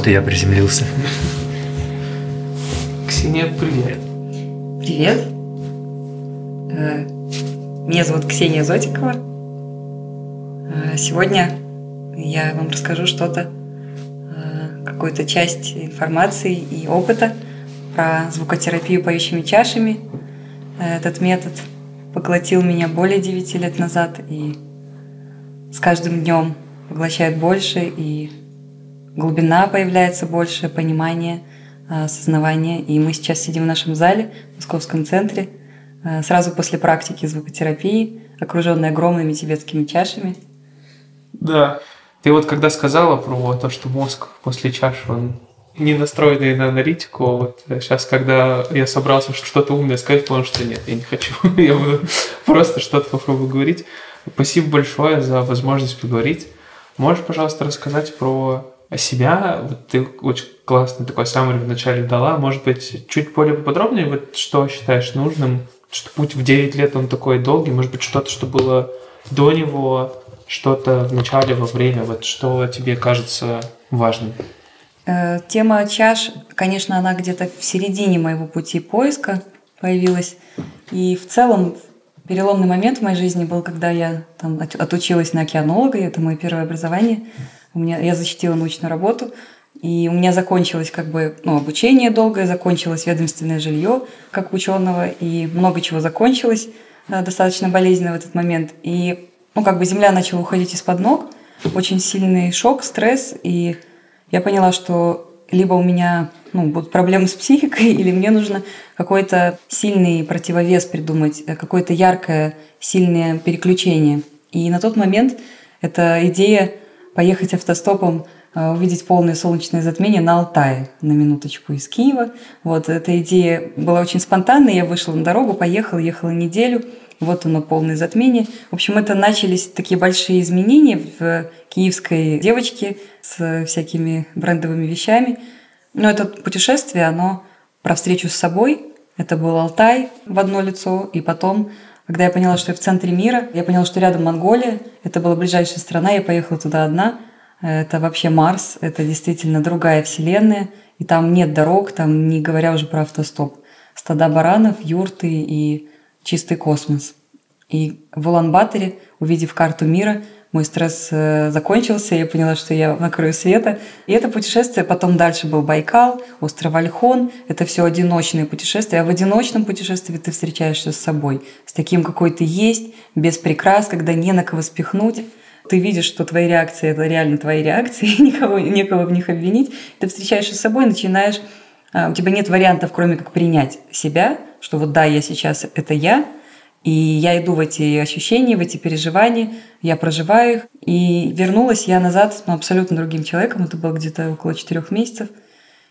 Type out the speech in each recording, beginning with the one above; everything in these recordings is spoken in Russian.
Вот и я приземлился. Ксения, привет. Привет. Э, меня зовут Ксения Зотикова. Э, сегодня я вам расскажу что-то, э, какую-то часть информации и опыта про звукотерапию поющими чашами. Этот метод поглотил меня более 9 лет назад и с каждым днем поглощает больше, и глубина появляется больше, понимание, а, осознавание. И мы сейчас сидим в нашем зале, в Московском центре, а, сразу после практики звукотерапии, окруженной огромными тибетскими чашами. Да. Ты вот когда сказала про то, что мозг после чаши, он не настроенный на аналитику, вот сейчас, когда я собрался что-то умное сказать, понял, что нет, я не хочу. я буду просто что-то попробую говорить. Спасибо большое за возможность поговорить. Можешь, пожалуйста, рассказать про себя? Вот ты очень классный такой самый в начале дала. Может быть, чуть более подробнее, вот что считаешь нужным? Что путь в 9 лет, он такой долгий. Может быть, что-то, что было до него, что-то в начале, во время. Вот что тебе кажется важным? Э, тема чаш, конечно, она где-то в середине моего пути поиска появилась. И в целом переломный момент в моей жизни был, когда я там отучилась на океанолога, это мое первое образование. У меня, я защитила научную работу, и у меня закончилось как бы ну, обучение долгое, закончилось ведомственное жилье как ученого, и много чего закончилось э, достаточно болезненно в этот момент. И ну, как бы земля начала уходить из-под ног, очень сильный шок, стресс, и я поняла, что либо у меня ну, будут проблемы с психикой, или мне нужно какой-то сильный противовес придумать, э, какое-то яркое, сильное переключение. И на тот момент эта идея поехать автостопом э, увидеть полное солнечное затмение на Алтае, на минуточку из Киева. Вот эта идея была очень спонтанной, я вышла на дорогу, поехала, ехала неделю, вот оно полное затмение. В общем, это начались такие большие изменения в киевской девочке с всякими брендовыми вещами – но это путешествие, оно про встречу с собой. Это был Алтай в одно лицо. И потом, когда я поняла, что я в центре мира, я поняла, что рядом Монголия. Это была ближайшая страна, я поехала туда одна. Это вообще Марс, это действительно другая вселенная. И там нет дорог, там не говоря уже про автостоп. Стада баранов, юрты и чистый космос. И в Улан-Баторе, увидев карту мира, мой стресс э, закончился, я поняла, что я на краю света. И это путешествие, потом дальше был Байкал, остров Альхон. Это все одиночные путешествия. А в одиночном путешествии ты встречаешься с собой, с таким, какой ты есть, без прикрас, когда не на кого спихнуть. Ты видишь, что твои реакции – это реально твои реакции, никого, некого в них обвинить. Ты встречаешься с собой, начинаешь… А, у тебя нет вариантов, кроме как принять себя, что вот да, я сейчас – это я – и я иду в эти ощущения, в эти переживания, я проживаю их. И вернулась я назад ну, абсолютно другим человеком. Это было где-то около четырех месяцев.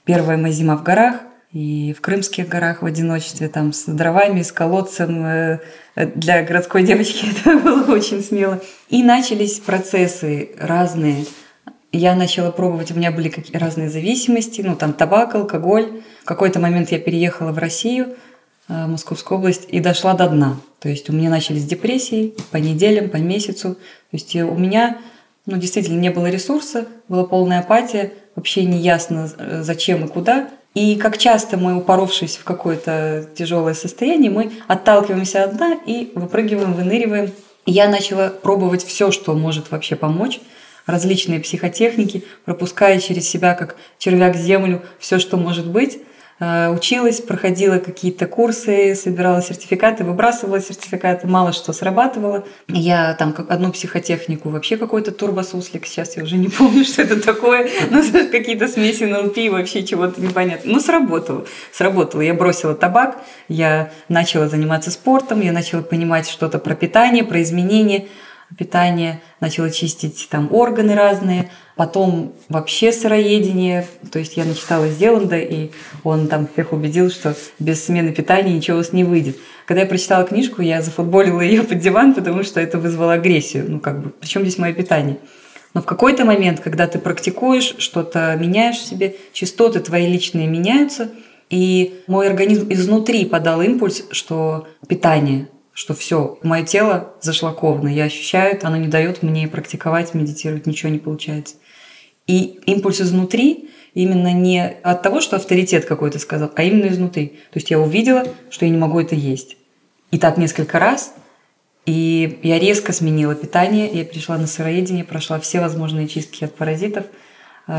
Первая моя зима в горах, и в Крымских горах в одиночестве, там с дровами, с колодцем. Э, для городской девочки это было очень смело. И начались процессы разные. Я начала пробовать, у меня были какие разные зависимости, ну там табак, алкоголь. В какой-то момент я переехала в Россию – Э, Московскую область и дошла до дна. То есть у меня начались депрессии по неделям, по месяцу. То есть у меня ну, действительно не было ресурса, была полная апатия, вообще не ясно, э, зачем и куда. И как часто мы, упоровшись в какое-то тяжелое состояние, мы отталкиваемся от дна и выпрыгиваем, выныриваем. И я начала пробовать все, что может вообще помочь различные психотехники, пропуская через себя как червяк землю все, что может быть. Э, училась, проходила какие-то курсы, собирала сертификаты, выбрасывала сертификаты, мало что срабатывало. Я там одну психотехнику, вообще какой-то турбосуслик, сейчас я уже не помню, что это такое, ну, какие-то смеси НЛП, вообще чего-то непонятно. Ну, сработало, сработало. Я бросила табак, я начала заниматься спортом, я начала понимать что-то про питание, про изменения питания, начала чистить там органы разные, потом вообще сыроедение, то есть я начитала Зеланда, и он там всех убедил, что без смены питания ничего у вас не выйдет. Когда я прочитала книжку, я зафутболила ее под диван, потому что это вызвало агрессию. Ну, как бы, причем здесь мое питание? Но в какой-то момент, когда ты практикуешь, что-то меняешь в себе, частоты твои личные меняются, и мой организм изнутри подал импульс, что питание – что все, мое тело зашлаковано, я ощущаю это, оно не дает мне практиковать, медитировать, ничего не получается. И импульс изнутри именно не от того, что авторитет какой-то сказал, а именно изнутри. То есть я увидела, что я не могу это есть. И так несколько раз. И я резко сменила питание. Я перешла на сыроедение, прошла все возможные чистки от паразитов,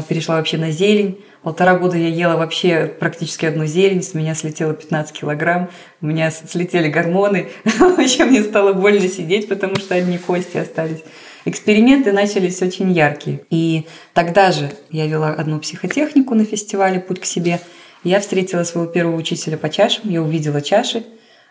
перешла вообще на зелень. Полтора года я ела вообще практически одну зелень, с меня слетело 15 килограмм, у меня слетели гормоны, вообще мне стало больно сидеть, потому что одни кости остались. Эксперименты начались очень яркие. И тогда же я вела одну психотехнику на фестивале «Путь к себе». Я встретила своего первого учителя по чашам, я увидела чаши,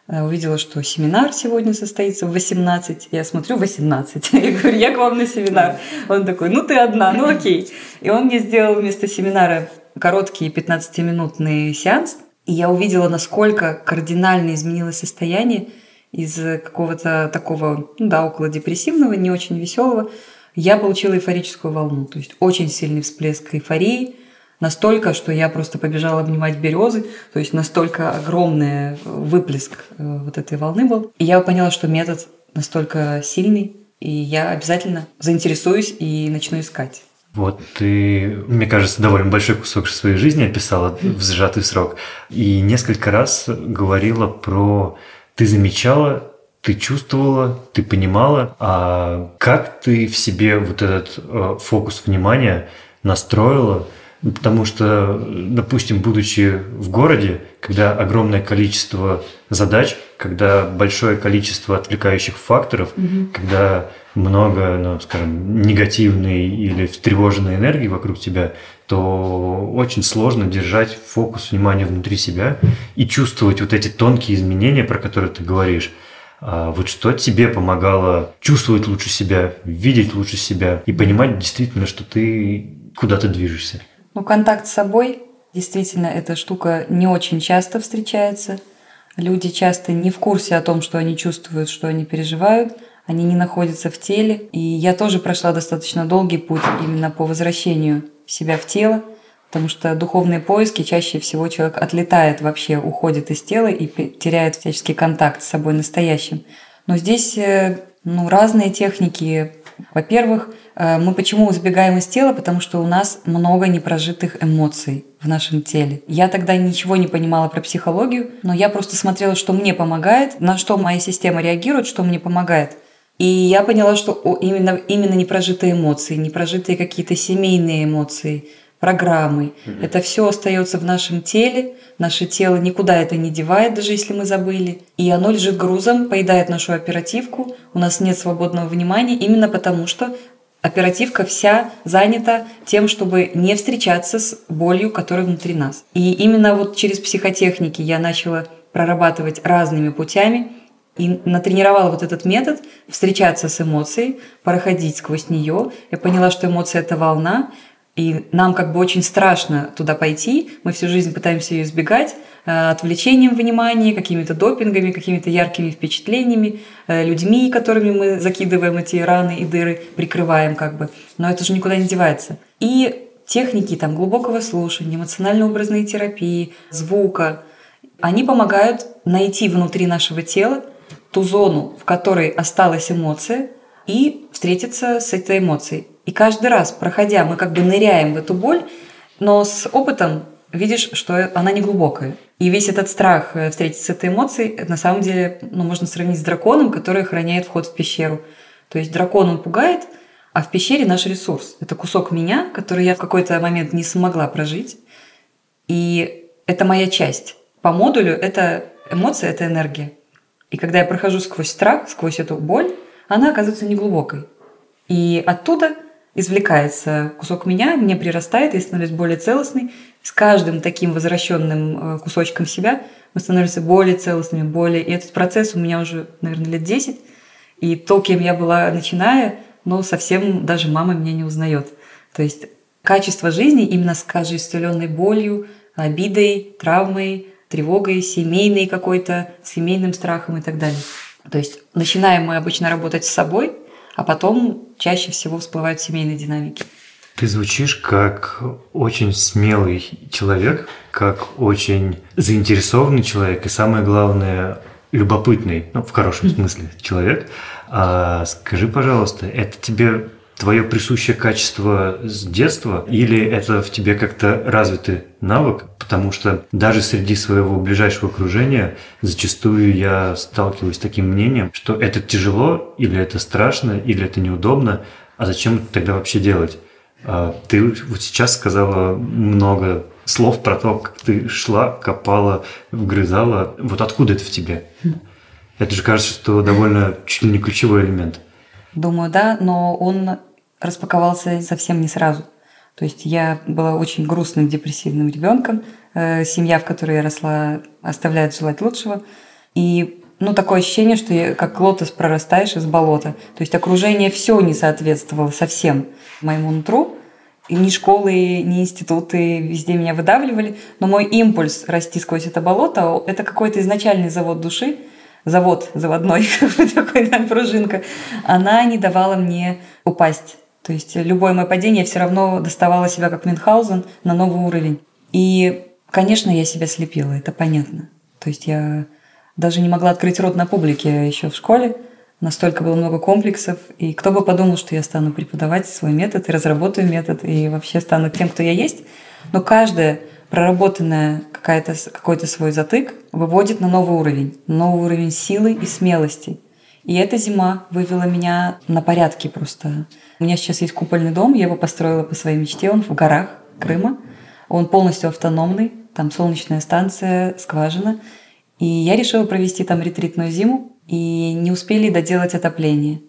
увидела, что семинар сегодня состоится в 18. Я смотрю, 18. Я говорю, я к вам на семинар. Он такой, ну ты одна, ну окей. И он мне сделал вместо семинара короткий 15-минутный сеанс. И я увидела, насколько кардинально изменилось состояние из какого-то такого, ну да, около депрессивного, не очень веселого, я получила эйфорическую волну. То есть очень сильный всплеск эйфории, настолько, что я просто побежала обнимать березы, то есть настолько огромный выплеск э, вот этой волны был. И я поняла, что метод настолько сильный, и я обязательно заинтересуюсь и начну искать. Вот ты, мне кажется, довольно большой кусок своей жизни описала в сжатый срок. И несколько раз говорила про ты замечала, ты чувствовала, ты понимала, а как ты в себе вот этот э, фокус внимания настроила, потому что, допустим, будучи в городе, когда огромное количество задач, когда большое количество отвлекающих факторов, угу. когда много, ну, скажем, негативной или встревоженной энергии вокруг тебя, то очень сложно держать фокус внимания внутри себя и чувствовать вот эти тонкие изменения, про которые ты говоришь. А вот что тебе помогало чувствовать лучше себя, видеть лучше себя и понимать действительно, что ты куда-то движешься? Ну, контакт с собой, действительно, эта штука не очень часто встречается. Люди часто не в курсе о том, что они чувствуют, что они переживают – они не находятся в теле. И я тоже прошла достаточно долгий путь именно по возвращению себя в тело, потому что духовные поиски чаще всего человек отлетает вообще, уходит из тела и теряет всяческий контакт с собой настоящим. Но здесь э, ну, разные техники. Во-первых, э, мы почему избегаем из тела? Потому что у нас много непрожитых эмоций в нашем теле. Я тогда ничего не понимала про психологию, но я просто смотрела, что мне помогает, на что моя система реагирует, что мне помогает – и я поняла, что именно, именно непрожитые эмоции, непрожитые какие-то семейные эмоции, программы, mm это все остается в нашем теле, наше тело никуда это не девает, даже если мы забыли. И оно лежит грузом, поедает нашу оперативку, у нас нет свободного внимания, именно потому что оперативка вся занята тем, чтобы не встречаться с болью, которая внутри нас. И именно вот через психотехники я начала прорабатывать разными путями – и натренировала вот этот метод встречаться с эмоцией, проходить сквозь нее. Я поняла, что эмоция – это волна, и нам как бы очень страшно туда пойти. Мы всю жизнь пытаемся ее избегать э, отвлечением внимания, какими-то допингами, какими-то яркими впечатлениями, э, людьми, которыми мы закидываем эти раны и дыры, прикрываем как бы. Но это же никуда не девается. И техники там глубокого слушания, эмоционально-образной терапии, звука, они помогают найти внутри нашего тела ту зону, в которой осталась эмоция, и встретиться с этой эмоцией. И каждый раз, проходя, мы как бы ныряем в эту боль, но с опытом видишь, что она не глубокая. И весь этот страх э, встретиться с этой эмоцией, на самом деле, ну, можно сравнить с драконом, который охраняет вход в пещеру. То есть дракон он пугает, а в пещере наш ресурс. Это кусок меня, который я в какой-то момент не смогла прожить. И это моя часть. По модулю это эмоция, это энергия. И когда я прохожу сквозь страх, сквозь эту боль, она оказывается неглубокой. И оттуда извлекается кусок меня, мне прирастает, я становлюсь более целостной. С каждым таким возвращенным э, кусочком себя мы становимся более целостными, более... И этот процесс у меня уже, наверное, лет 10. И то, кем я была начиная, ну, совсем даже мама меня не узнает. То есть качество жизни именно с оживленной болью, обидой, травмой, тревогой, семейной какой-то, семейным страхом и так далее. То есть начинаем мы обычно работать с собой, а потом чаще всего всплывают семейные динамики. Ты звучишь как очень смелый человек, как очень заинтересованный человек и самое главное любопытный, ну в хорошем смысле человек. А скажи, пожалуйста, это тебе твое присущее качество с детства или это в тебе как-то развитый навык? Потому что даже среди своего ближайшего окружения зачастую я сталкиваюсь с таким мнением, что это тяжело, или это страшно, или это неудобно, а зачем это тогда вообще делать? А, ты вот сейчас сказала много слов про то, как ты шла, копала, вгрызала. Вот откуда это в тебе? Это же кажется, что довольно чуть ли не ключевой элемент. Думаю, да, но он распаковался совсем не сразу. То есть я была очень грустным, депрессивным ребенком. Э, семья, в которой я росла, оставляет желать лучшего. И ну, такое ощущение, что я, как лотос прорастаешь из болота. То есть окружение все не соответствовало совсем моему нутру. И ни школы, ни институты везде меня выдавливали. Но мой импульс расти сквозь это болото – это какой-то изначальный завод души, завод заводной, такой пружинка, она не давала мне упасть. То есть любое мое падение все равно доставало себя как Мюнхгаузен на новый уровень. И, конечно, я себя слепила, это понятно. То есть я даже не могла открыть рот на публике еще в школе. Настолько было много комплексов. И кто бы подумал, что я стану преподавать свой метод и разработаю метод, и вообще стану тем, кто я есть. Но каждая проработанная какая-то, какой-то свой затык выводит на новый уровень. Новый уровень силы и смелости. И эта зима вывела меня на порядке просто. У меня сейчас есть купольный дом, я его построила по своей мечте, он в горах Крыма. Он полностью автономный, там солнечная станция, скважина. И я решила провести там ретритную зиму, и не успели доделать отопление.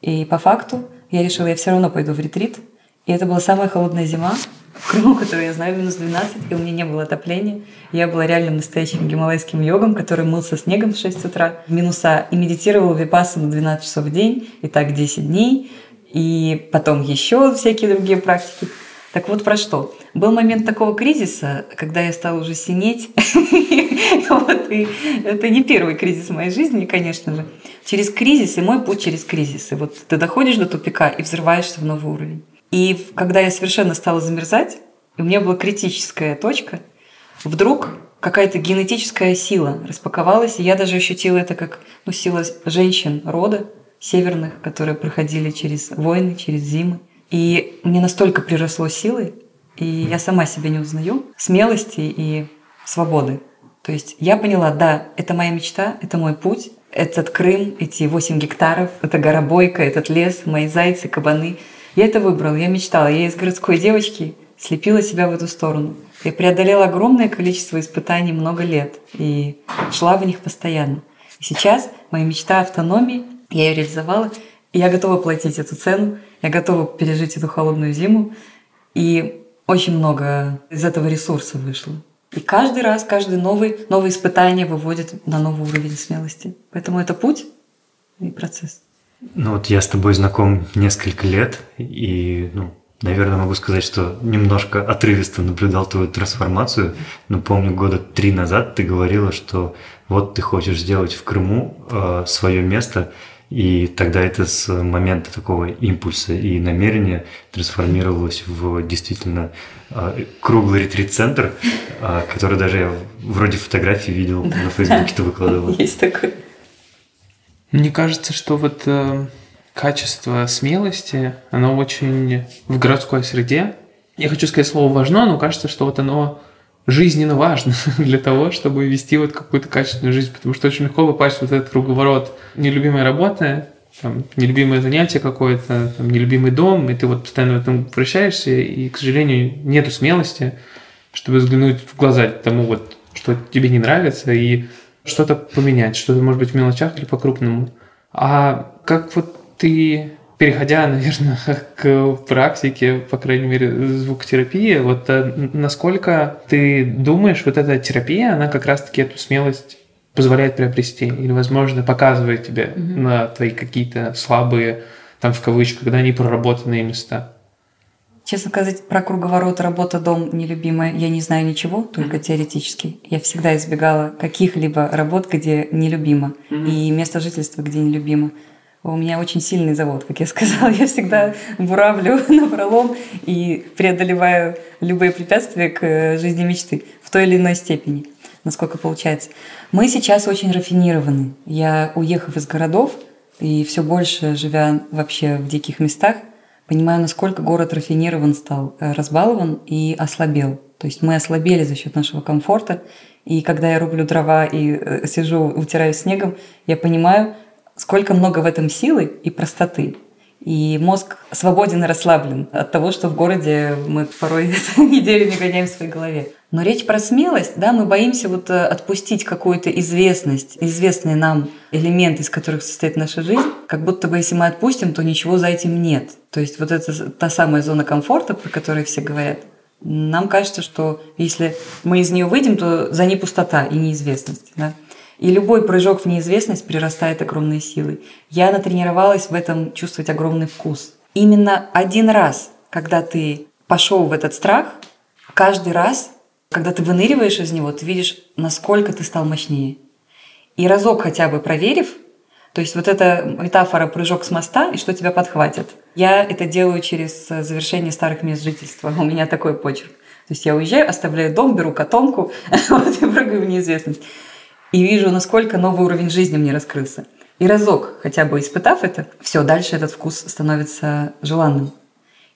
И по факту я решила, я все равно пойду в ретрит. И это была самая холодная зима в Крыму, которую я знаю, минус 12, и у меня не было отопления. Я была реально настоящим гималайским йогом, который мылся снегом в 6 утра, минуса, и медитировал випасу на 12 часов в день, и так 10 дней, и потом еще всякие другие практики. Так вот про что? Был момент такого кризиса, когда я стала уже синеть. вот, и это не первый кризис в моей жизни, конечно же. Через кризис и мой путь через кризисы. Вот ты доходишь до тупика и взрываешься в новый уровень. И когда я совершенно стала замерзать, у меня была критическая точка, вдруг какая-то генетическая сила распаковалась, и я даже ощутила это как ну, сила женщин рода северных, которые проходили через войны, через зимы. И мне настолько приросло силы, и я сама себя не узнаю, смелости и свободы. То есть я поняла, да, это моя мечта, это мой путь, этот Крым, эти 8 гектаров, это гора Бойко, этот лес, мои зайцы, кабаны. Я это выбрала, я мечтала. Я из городской девочки слепила себя в эту сторону. Я преодолела огромное количество испытаний много лет и шла в них постоянно. И сейчас моя мечта автономии, я ее реализовала, и я готова платить эту цену, я готова пережить эту холодную зиму. И очень много из этого ресурса вышло. И каждый раз, каждый новый, новое испытание выводит на новый уровень смелости. Поэтому это путь и процесс. Ну вот я с тобой знаком несколько лет, и, ну, наверное, могу сказать, что немножко отрывисто наблюдал твою трансформацию. Но помню, года три назад ты говорила, что вот ты хочешь сделать в Крыму э, свое место, и тогда это с момента такого импульса и намерения трансформировалось в действительно э, круглый ретрит-центр, э, который даже я вроде фотографии видел на Фейсбуке ты выкладывал. Есть такой. Мне кажется, что вот э, качество смелости, оно очень в городской среде. Я хочу сказать слово важно, но кажется, что вот оно жизненно важно для того, чтобы вести вот какую-то качественную жизнь, потому что очень легко попасть вот этот круговорот нелюбимой работы, там, нелюбимое занятие какое-то, там, нелюбимый дом, и ты вот постоянно в этом вращаешься, и, к сожалению, нету смелости, чтобы взглянуть в глаза тому, вот, что тебе не нравится, и что-то поменять, что-то, может быть, в мелочах или по-крупному. А как вот ты, переходя, наверное, к практике, по крайней мере, звукотерапии, вот э, насколько ты думаешь, вот эта терапия, она как раз-таки эту смелость позволяет приобрести или, возможно, показывает тебе mm-hmm. на твои какие-то слабые, там в кавычках, когда они проработанные места? Честно сказать, про круговорот работа-дом нелюбимая я не знаю ничего, только mm-hmm. теоретически. Я всегда избегала каких-либо работ, где нелюбимо, mm-hmm. и место жительства, где нелюбимо. У меня очень сильный завод, как я сказала. Я всегда буравлю на пролом и преодолеваю любые препятствия к жизни мечты в той или иной степени, насколько получается. Мы сейчас очень рафинированы. Я, уехав из городов и все больше живя вообще в диких местах, понимаю, насколько город рафинирован стал, э, разбалован и ослабел. То есть мы ослабели за счет нашего комфорта. И когда я рублю дрова и э, сижу, утираю снегом, я понимаю, сколько много в этом силы и простоты. И мозг свободен и расслаблен от того, что в городе мы порой неделю не гоняем в своей голове. Но речь про смелость, да, мы боимся вот э, отпустить какую-то известность, известный нам элемент, из которых состоит наша жизнь, как будто бы если мы отпустим, то ничего за этим нет. То есть вот это та самая зона комфорта, про которую все говорят. Нам кажется, что если мы из нее выйдем, то за ней пустота и неизвестность. Да? И любой прыжок в неизвестность прирастает огромной силой. Я натренировалась в этом чувствовать огромный вкус. Именно один раз, когда ты пошел в этот страх, каждый раз, когда ты выныриваешь из него, ты видишь, насколько ты стал мощнее. И разок хотя бы проверив, то есть вот эта метафора прыжок с моста и что тебя подхватит. Я это делаю через завершение старых мест жительства. У меня такой почерк. То есть я уезжаю, оставляю дом, беру котомку вот, и прыгаю в неизвестность и вижу, насколько новый уровень жизни мне раскрылся. И разок, хотя бы испытав это, все, дальше этот вкус становится желанным.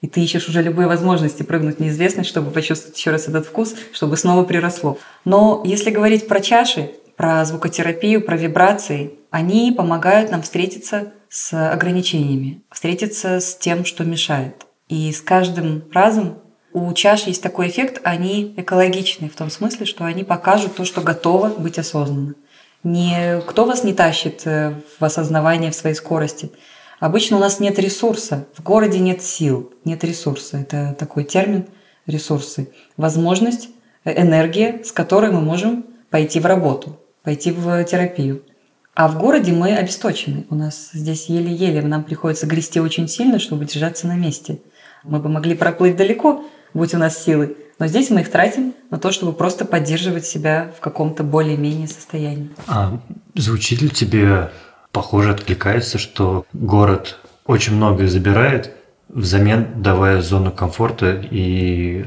И ты ищешь уже любые возможности прыгнуть в неизвестность, чтобы почувствовать еще раз этот вкус, чтобы снова приросло. Но если говорить про чаши, про звукотерапию, про вибрации, они помогают нам встретиться с ограничениями, встретиться с тем, что мешает. И с каждым разом у чаш есть такой эффект, они экологичны в том смысле, что они покажут то, что готово быть осознанно. Не кто вас не тащит э, в осознавание в своей скорости. Обычно у нас нет ресурса, в городе нет сил, нет ресурса. Это такой термин ресурсы. Возможность, э, энергия, с которой мы можем пойти в работу, пойти в терапию. А в городе мы обесточены. У нас здесь еле-еле, нам приходится грести очень сильно, чтобы держаться на месте. Мы бы могли проплыть далеко, будь у нас силы. Но здесь мы их тратим на то, чтобы просто поддерживать себя в каком-то более-менее состоянии. А звучит ли тебе, похоже, откликается, что город очень многое забирает, взамен давая зону комфорта и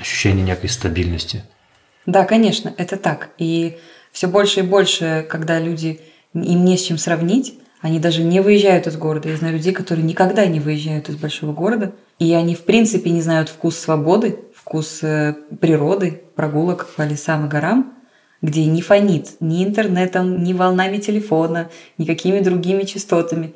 ощущение некой стабильности? Да, конечно, это так. И все больше и больше, когда люди им не с чем сравнить, они даже не выезжают из города. Я знаю людей, которые никогда не выезжают из большого города, и они в принципе не знают вкус свободы, вкус э, природы, прогулок по лесам и горам, где не фонит ни интернетом, ни волнами телефона, ни какими другими частотами.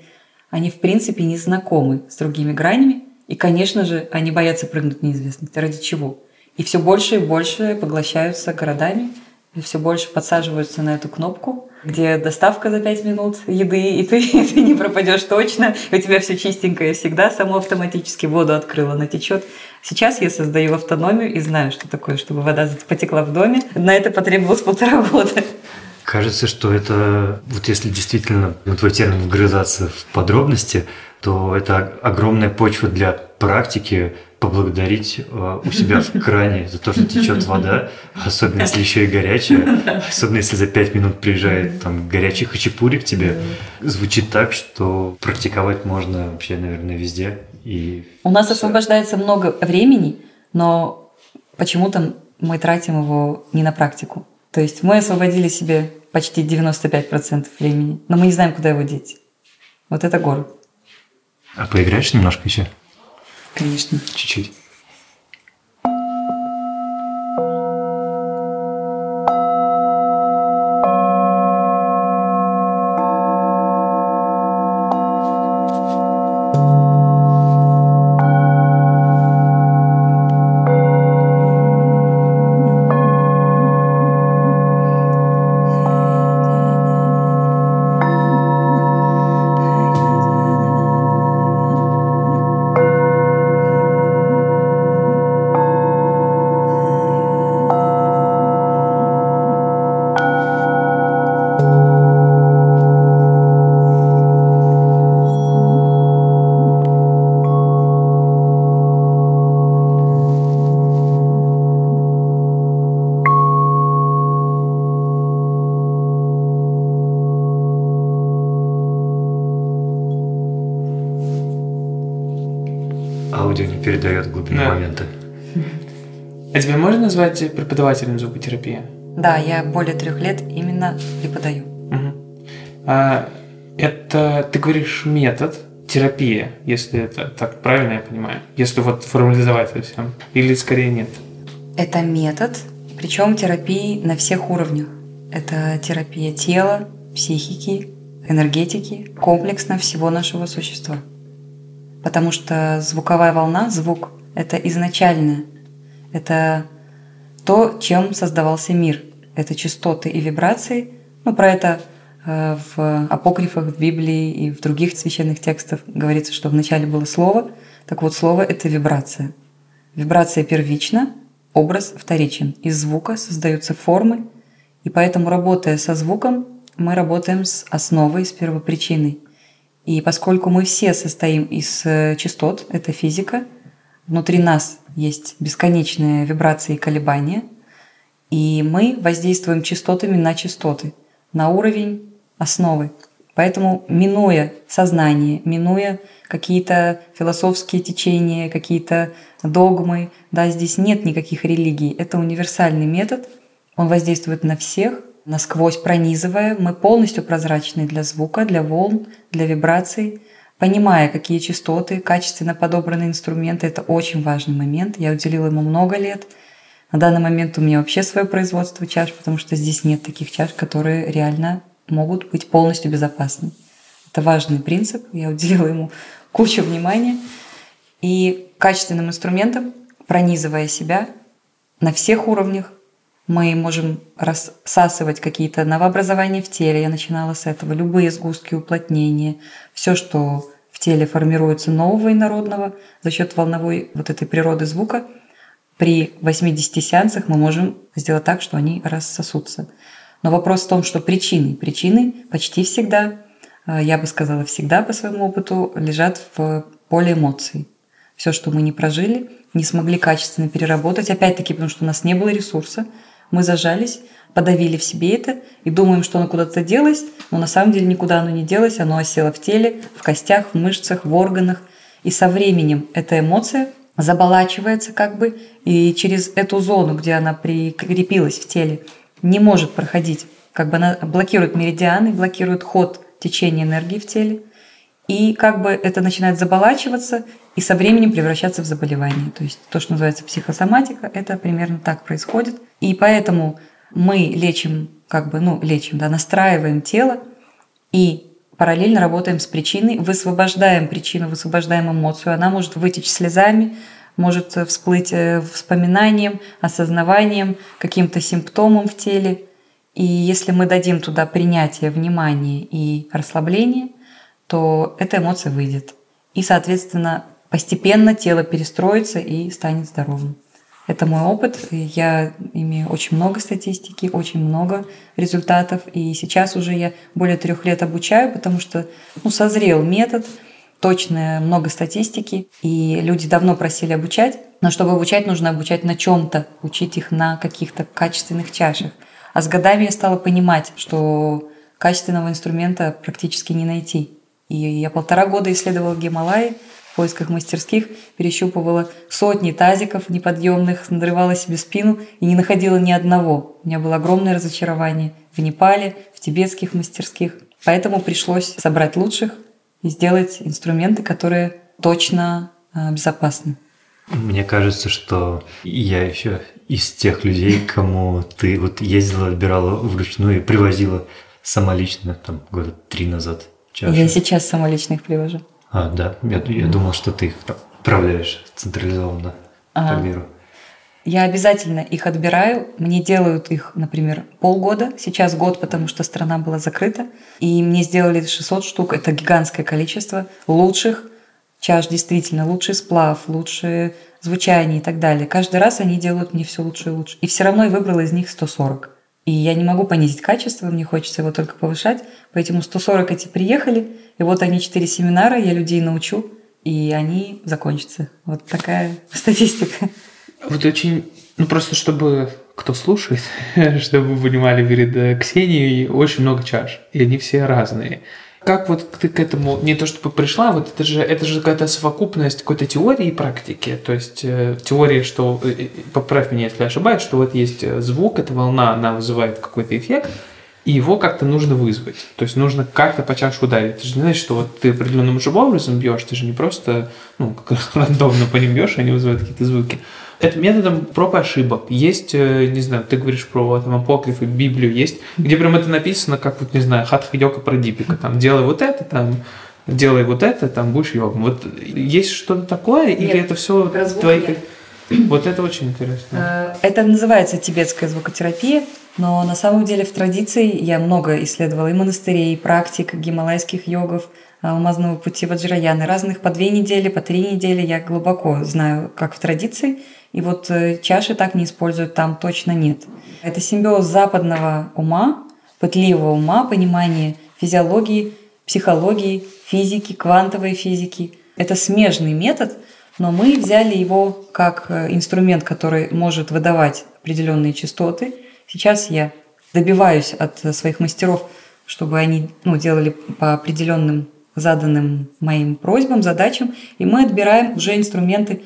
Они в принципе не знакомы с другими гранями, и, конечно же, они боятся прыгнуть в неизвестность. Ради чего? И все больше и больше поглощаются городами, и все больше подсаживаются на эту кнопку, где доставка за 5 минут еды, и ты, и ты не пропадешь точно, у тебя все чистенькое всегда, само автоматически воду открыла, она течет. Сейчас я создаю автономию и знаю, что такое, чтобы вода потекла в доме. На это потребовалось полтора года. Кажется, что это, вот если действительно на твой термин вгрызаться в подробности, то это огромная почва для практики, поблагодарить э, у себя в кране за то, что течет вода, особенно если еще и горячая, особенно если за пять минут приезжает там горячий хачапури к тебе, звучит так, что практиковать можно вообще, наверное, везде. И у нас освобождается много времени, но почему-то мы тратим его не на практику. То есть мы освободили себе почти 95% времени, но мы не знаем, куда его деть. Вот это город. А поиграешь немножко еще? Конечно. Чуть-чуть. Назвать преподавателем звукотерапии? Да, я более трех лет именно преподаю. Угу. А, это, ты говоришь, метод, терапия, если это так правильно я понимаю? Если вот формализовать совсем? Или скорее нет? Это метод, причем терапии на всех уровнях. Это терапия тела, психики, энергетики, комплексно всего нашего существа. Потому что звуковая волна, звук, это изначальное. Это то, чем создавался мир. Это частоты и вибрации. Ну, про это э, в апокрифах, в Библии и в других священных текстах говорится, что вначале было слово. Так вот, слово — это вибрация. Вибрация первична, образ вторичен. Из звука создаются формы, и поэтому, работая со звуком, мы работаем с основой, с первопричиной. И поскольку мы все состоим из э, частот, это физика, внутри нас есть бесконечные вибрации и колебания, и мы воздействуем частотами на частоты, на уровень основы. Поэтому, минуя сознание, минуя какие-то философские течения, какие-то догмы, да, здесь нет никаких религий, это универсальный метод, он воздействует на всех, насквозь пронизывая. Мы полностью прозрачны для звука, для волн, для вибраций. Понимая, какие частоты, качественно подобранные инструменты, это очень важный момент. Я уделила ему много лет. На данный момент у меня вообще свое производство чаш, потому что здесь нет таких чаш, которые реально могут быть полностью безопасны. Это важный принцип. Я уделила ему кучу внимания. И качественным инструментом, пронизывая себя на всех уровнях, мы можем рассасывать какие-то новообразования в теле. Я начинала с этого. Любые сгустки, уплотнения, все, что в теле формируется нового инородного за счет волновой вот этой природы звука, при 80 сеансах мы можем сделать так, что они рассосутся. Но вопрос в том, что причины, причины почти всегда, э, я бы сказала всегда по своему опыту, лежат в поле эмоций. Все, что мы не прожили, не смогли качественно переработать, опять-таки, потому что у нас не было ресурса, мы зажались, подавили в себе это и думаем, что оно куда-то делось, но на самом деле никуда оно не делось, оно осело в теле, в костях, в мышцах, в органах. И со временем эта эмоция заболачивается как бы, и через эту зону, где она прикрепилась в теле, не может проходить. Как бы она блокирует меридианы, блокирует ход течения энергии в теле. И как бы это начинает заболачиваться и со временем превращаться в заболевание. То есть то, что называется психосоматика, это примерно так происходит. И поэтому мы лечим, как бы, ну, лечим, да, настраиваем тело и параллельно работаем с причиной, высвобождаем причину, высвобождаем эмоцию. Она может вытечь слезами, может всплыть э, вспоминанием, осознаванием, каким-то симптомом в теле. И если мы дадим туда принятие, внимание и расслабление, то эта эмоция выйдет. И, соответственно, постепенно тело перестроится и станет здоровым. Это мой опыт. Я имею очень много статистики, очень много результатов. И сейчас уже я более трех лет обучаю, потому что ну, созрел метод, точно много статистики, и люди давно просили обучать. Но чтобы обучать, нужно обучать на чем-то, учить их на каких-то качественных чашах. А с годами я стала понимать, что качественного инструмента практически не найти. И я полтора года исследовала Гималаи, в поисках мастерских, перещупывала сотни тазиков неподъемных, надрывала себе спину и не находила ни одного. У меня было огромное разочарование в Непале, в тибетских мастерских. Поэтому пришлось собрать лучших и сделать инструменты, которые точно а, безопасны. Мне кажется, что я еще из тех людей, кому ты вот ездила, отбирала вручную и привозила сама лично, там, года три назад. Чашу. Я сейчас сама лично их привожу. А, да. Я, я думал, что ты их отправляешь централизованно ага. по миру. Я обязательно их отбираю. Мне делают их, например, полгода. Сейчас год, потому что страна была закрыта. И мне сделали 600 штук. Это гигантское количество лучших чаш, действительно. Лучший сплав, лучшее звучание и так далее. Каждый раз они делают мне все лучше и лучше. И все равно я выбрала из них 140. И я не могу понизить качество, мне хочется его только повышать. Поэтому 140 эти приехали, и вот они четыре семинара, я людей научу, и они закончатся. Вот такая статистика. Вот очень, ну просто чтобы кто слушает, чтобы вы понимали, перед э, Ксенией очень много чаш, и они все разные. Как вот ты к этому, не то чтобы пришла, вот это же, это же какая-то совокупность какой-то теории и практики, то есть э, теория, что, э, э поправь меня, если ошибаюсь, что вот есть э, звук, эта волна, она вызывает какой-то эффект, и его как-то нужно вызвать. То есть нужно как-то по чашу ударить. Ты же не знаешь, что вот ты определенным же образом бьешь, ты же не просто ну, рандомно по ним бьешь, они вызывают какие-то звуки. Это методом проб и ошибок. Есть, э, не знаю, ты говоришь про там, апокрифы, Библию, есть, где прям это написано, как, вот, не знаю, хатха йога про дипика, там, делай вот это, там, делай вот это, там, будешь йогом. Вот есть что-то такое, Нет, или это все твои... Вот это очень интересно. Э, это называется тибетская звукотерапия. Но на самом деле в традиции я много исследовала и монастырей, и практик гималайских йогов, а, алмазного пути Ваджраяны, разных по две недели, по три недели. Я глубоко знаю, как в традиции. И вот э, чаши так не используют, там точно нет. Это симбиоз западного ума, пытливого ума, понимания физиологии, психологии, физики, квантовой физики. Это смежный метод, но мы взяли его как э, инструмент, который может выдавать определенные частоты – Сейчас я добиваюсь от своих мастеров, чтобы они ну, делали по определенным заданным моим просьбам, задачам, и мы отбираем уже инструменты,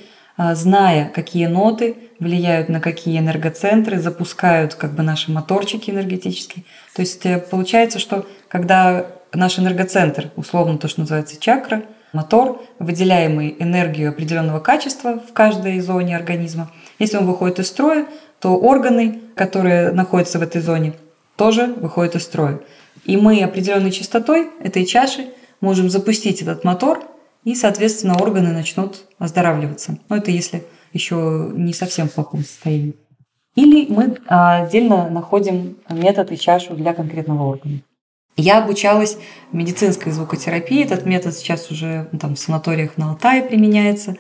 зная, какие ноты влияют на какие энергоцентры, запускают как бы наши моторчики энергетические. То есть э, получается, что когда наш энергоцентр, условно то, что называется чакра, мотор, выделяемый энергию определенного качества в каждой зоне организма, если он выходит из строя, то органы, которые находятся в этой зоне, тоже выходят из строя. И мы определенной частотой этой чаши можем запустить этот мотор, и, соответственно, органы начнут оздоравливаться. Но это если еще не совсем в плохом состоянии. Или мы отдельно находим метод и чашу для конкретного органа. Я обучалась медицинской звукотерапии. Этот метод сейчас уже ну, там, в санаториях на Алтае применяется.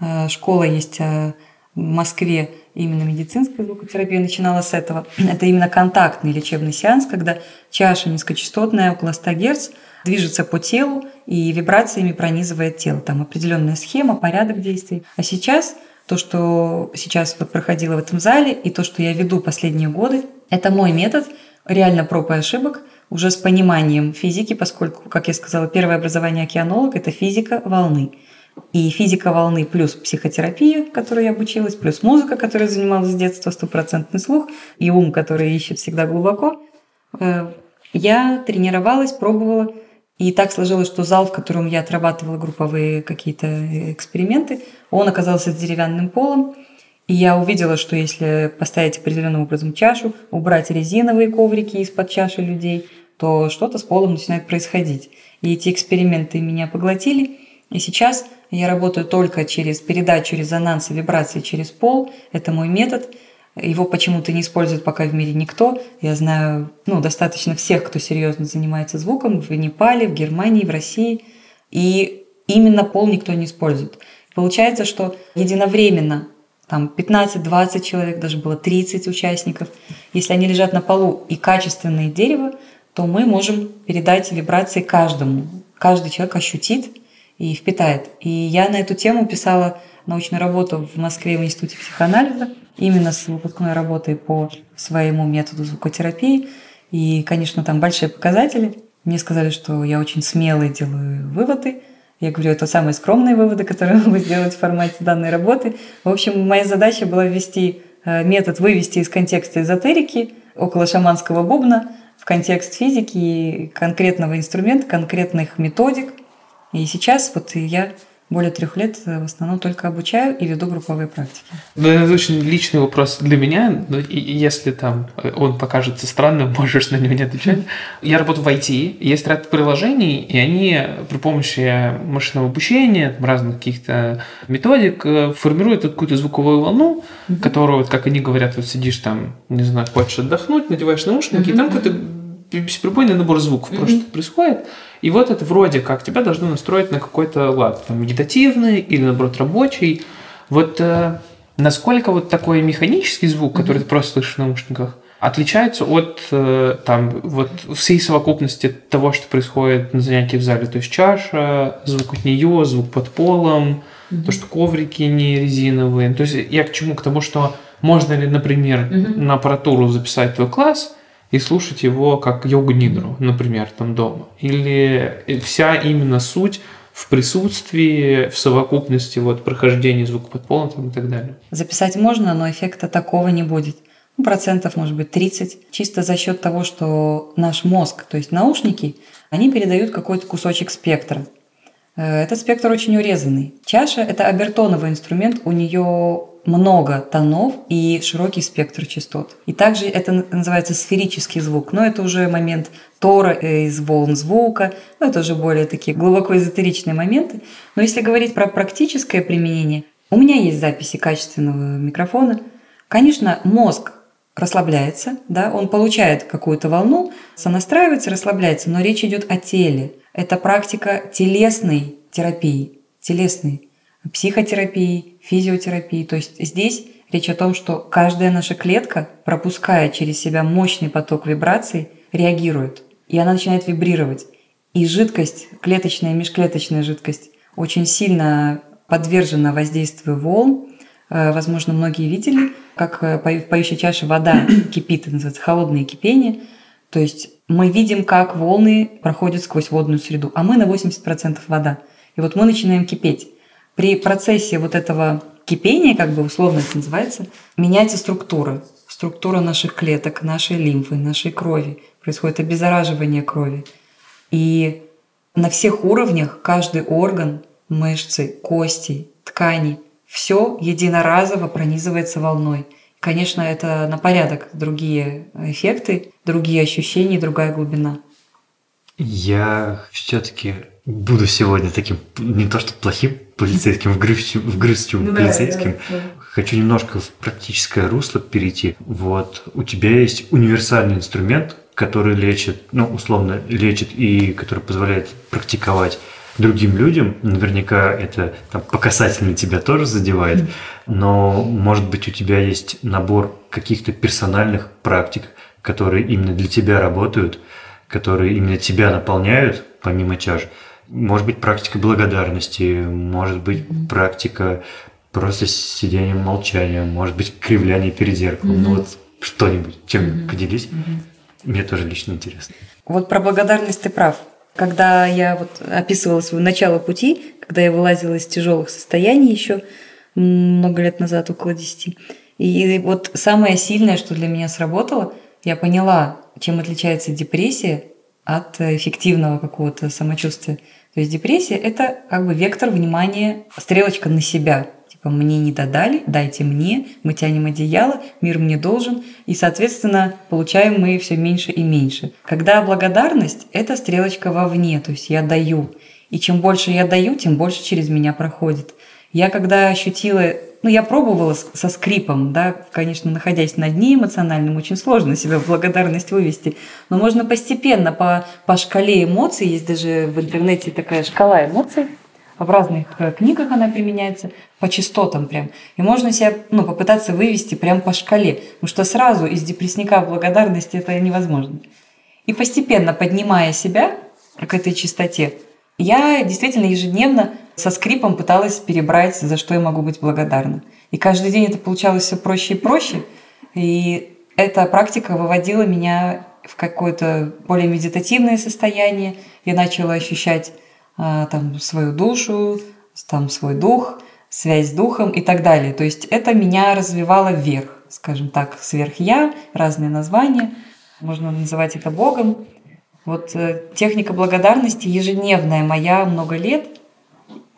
Э, школа есть э, в Москве именно медицинская звукотерапия начинала с этого. Это именно контактный лечебный сеанс, когда чаша низкочастотная, около 100 Гц, движется по телу и вибрациями пронизывает тело. Там определенная схема, порядок действий. А сейчас то, что сейчас вот проходило в этом зале, и то, что я веду последние годы, это мой метод, реально проб и ошибок, уже с пониманием физики, поскольку, как я сказала, первое образование океанолог – это физика волны. И физика волны плюс психотерапия, которой я обучилась, плюс музыка, которой занималась с детства, стопроцентный слух, и ум, который ищет всегда глубоко. Э, я тренировалась, пробовала, и так сложилось, что зал, в котором я отрабатывала групповые какие-то эксперименты, он оказался с деревянным полом, и я увидела, что если поставить определенным образом чашу, убрать резиновые коврики из-под чаши людей, то что-то с полом начинает происходить. И эти эксперименты меня поглотили. И сейчас я работаю только через передачу резонанса, вибрации через пол. Это мой метод. Его почему-то не использует пока в мире никто. Я знаю ну, достаточно всех, кто серьезно занимается звуком в Непале, в Германии, в России. И именно пол никто не использует. Получается, что единовременно там 15-20 человек, даже было 30 участников. Если они лежат на полу и качественное дерево, то мы можем передать вибрации каждому. Каждый человек ощутит и впитает. И я на эту тему писала научную работу в Москве в Институте психоанализа, именно с выпускной работой по своему методу звукотерапии. И, конечно, там большие показатели. Мне сказали, что я очень смелые делаю выводы. Я говорю, это самые скромные выводы, которые могу сделать в формате данной работы. В общем, моя задача была ввести э, метод, вывести из контекста эзотерики около шаманского бубна в контекст физики, конкретного инструмента, конкретных методик – и сейчас вот я более трех лет э, в основном только обучаю и веду групповые практики. Ну, это очень личный вопрос для меня. И если там э, он покажется странным, можешь на него не отвечать. Я работаю в IT, есть ряд приложений, и они при помощи машинного обучения, разных каких-то методик э, формируют какую-то звуковую волну, угу. которую, вот, как они говорят, вот сидишь там, не знаю, хочешь отдохнуть, надеваешь наушники, угу. и там какой-то бесперебойный набор звуков mm-hmm. просто происходит. И вот это вроде как тебя должно настроить на какой-то лад, там, медитативный или, наоборот, рабочий. Вот э, насколько вот такой механический звук, который mm-hmm. ты просто слышишь в наушниках, отличается от э, там вот всей совокупности того, что происходит на занятии в зале. То есть чаша, звук от нее, звук под полом, mm-hmm. то, что коврики не резиновые. То есть я к чему? К тому, что можно ли, например, mm-hmm. на аппаратуру записать твой класс, и слушать его как йогу-нидру, например, там дома. Или вся именно суть в присутствии, в совокупности вот прохождения звука под полом там, и так далее. Записать можно, но эффекта такого не будет. ну, процентов, может быть, 30, чисто за счет того, что наш мозг, то есть наушники, они передают какой-то кусочек спектра. Э, этот спектр очень урезанный. Чаша – это обертоновый инструмент, у нее много тонов и широкий спектр частот. И также это называется сферический звук, но это уже момент тора из волн звука, но это уже более такие глубоко эзотеричные моменты. Но если говорить про практическое применение, у меня есть записи качественного микрофона. Конечно, мозг расслабляется, да, он получает какую-то волну, сонастраивается, расслабляется, но речь идет о теле. Это практика телесной терапии, телесной психотерапии, физиотерапии. То есть здесь речь о том, что каждая наша клетка, пропуская через себя мощный поток вибраций, реагирует. И она начинает вибрировать. И жидкость, клеточная, межклеточная жидкость, очень сильно подвержена воздействию волн. Э, возможно, многие видели, как э, в поющей чаше вода кипит, называется холодное кипение. То есть мы видим, как волны проходят сквозь водную среду, а мы на 80% вода. И вот мы начинаем кипеть при процессе вот этого кипения, как бы условно это называется, меняется структура. Структура наших клеток, нашей лимфы, нашей крови. Происходит обеззараживание крови. И на всех уровнях каждый орган, мышцы, кости, ткани, все единоразово пронизывается волной. Конечно, это на порядок другие эффекты, другие ощущения, другая глубина. Я все-таки буду сегодня таким, не то что плохим полицейским, вгрызчивым, вгрызчивым ну, полицейским. Да, да, Хочу немножко в практическое русло перейти. Вот у тебя есть универсальный инструмент, который лечит, ну, условно, лечит и который позволяет практиковать другим людям. Наверняка это там, по касательно тебя тоже задевает. Но, может быть, у тебя есть набор каких-то персональных практик, которые именно для тебя работают, которые именно тебя наполняют, помимо чаш. Может быть, практика благодарности, может быть, практика просто сидения молчания, может быть, кривляние перед зеркалом. Mm-hmm. Ну вот что-нибудь, чем mm-hmm. поделись. Mm-hmm. Мне тоже лично интересно. Вот про благодарность ты прав. Когда я вот описывала свое начало пути, когда я вылазила из тяжелых состояний еще много лет назад, около 10, и вот самое сильное, что для меня сработало, я поняла, чем отличается депрессия от эффективного какого-то самочувствия. То есть депрессия – это как бы вектор внимания, стрелочка на себя. Типа мне не додали, дайте мне, мы тянем одеяло, мир мне должен. И, соответственно, получаем мы все меньше и меньше. Когда благодарность – это стрелочка вовне, то есть я даю. И чем больше я даю, тем больше через меня проходит. Я когда ощутила ну, я пробовала со скрипом, да, конечно, находясь на дне эмоциональном, очень сложно себя в благодарность вывести, но можно постепенно по, по шкале эмоций, есть даже в интернете такая шкала эмоций, в разных э, книгах она применяется, по частотам прям. И можно себя ну, попытаться вывести прям по шкале, потому что сразу из депрессника в благодарность это невозможно. И постепенно поднимая себя к этой частоте, я действительно ежедневно со скрипом пыталась перебрать, за что я могу быть благодарна. И каждый день это получалось все проще и проще. И эта практика выводила меня в какое-то более медитативное состояние. Я начала ощущать а, там свою душу, там свой дух, связь с духом и так далее. То есть это меня развивало вверх, скажем так, сверх я, разные названия. Можно называть это Богом. Вот э, техника благодарности ежедневная моя много лет –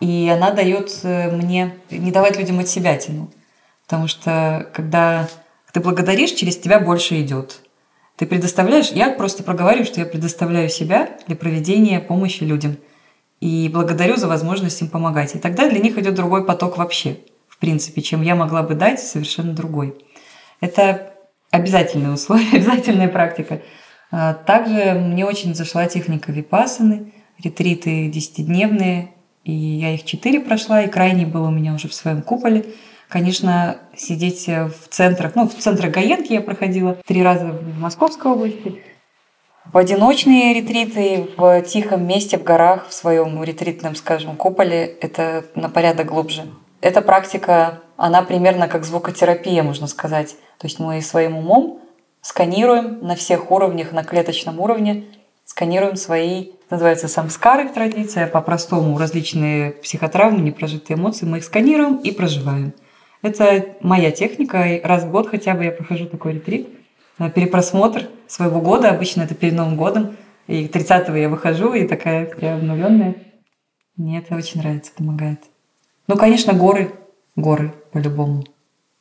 и она дает э, мне не давать людям от себя тяну. Потому что когда ты благодаришь, через тебя больше идет. Ты предоставляешь, я просто проговариваю, что я предоставляю себя для проведения помощи людям. И благодарю за возможность им помогать. И тогда для них идет другой поток вообще, в принципе, чем я могла бы дать, совершенно другой. Это обязательное условие, обязательная практика. А также мне очень зашла техника випасаны, ретриты десятидневные, и я их четыре прошла, и крайний был у меня уже в своем куполе. Конечно, сидеть в центрах, ну, в центрах Гаенки я проходила три раза в Московской области, в одиночные ретриты, в тихом месте, в горах, в своем ретритном, скажем, куполе, это на порядок глубже. Эта практика, она примерно как звукотерапия, можно сказать. То есть мы своим умом сканируем на всех уровнях, на клеточном уровне, сканируем свои называется самскары в традиции, по-простому различные психотравмы, непрожитые эмоции, мы их сканируем и проживаем. Это моя техника. Раз в год хотя бы я прохожу такой ретрит. Э, перепросмотр своего года. Обычно это перед Новым годом. И 30-го я выхожу и такая вся обновленная. Мне это очень нравится, помогает. Ну, конечно, горы. Горы, по-любому.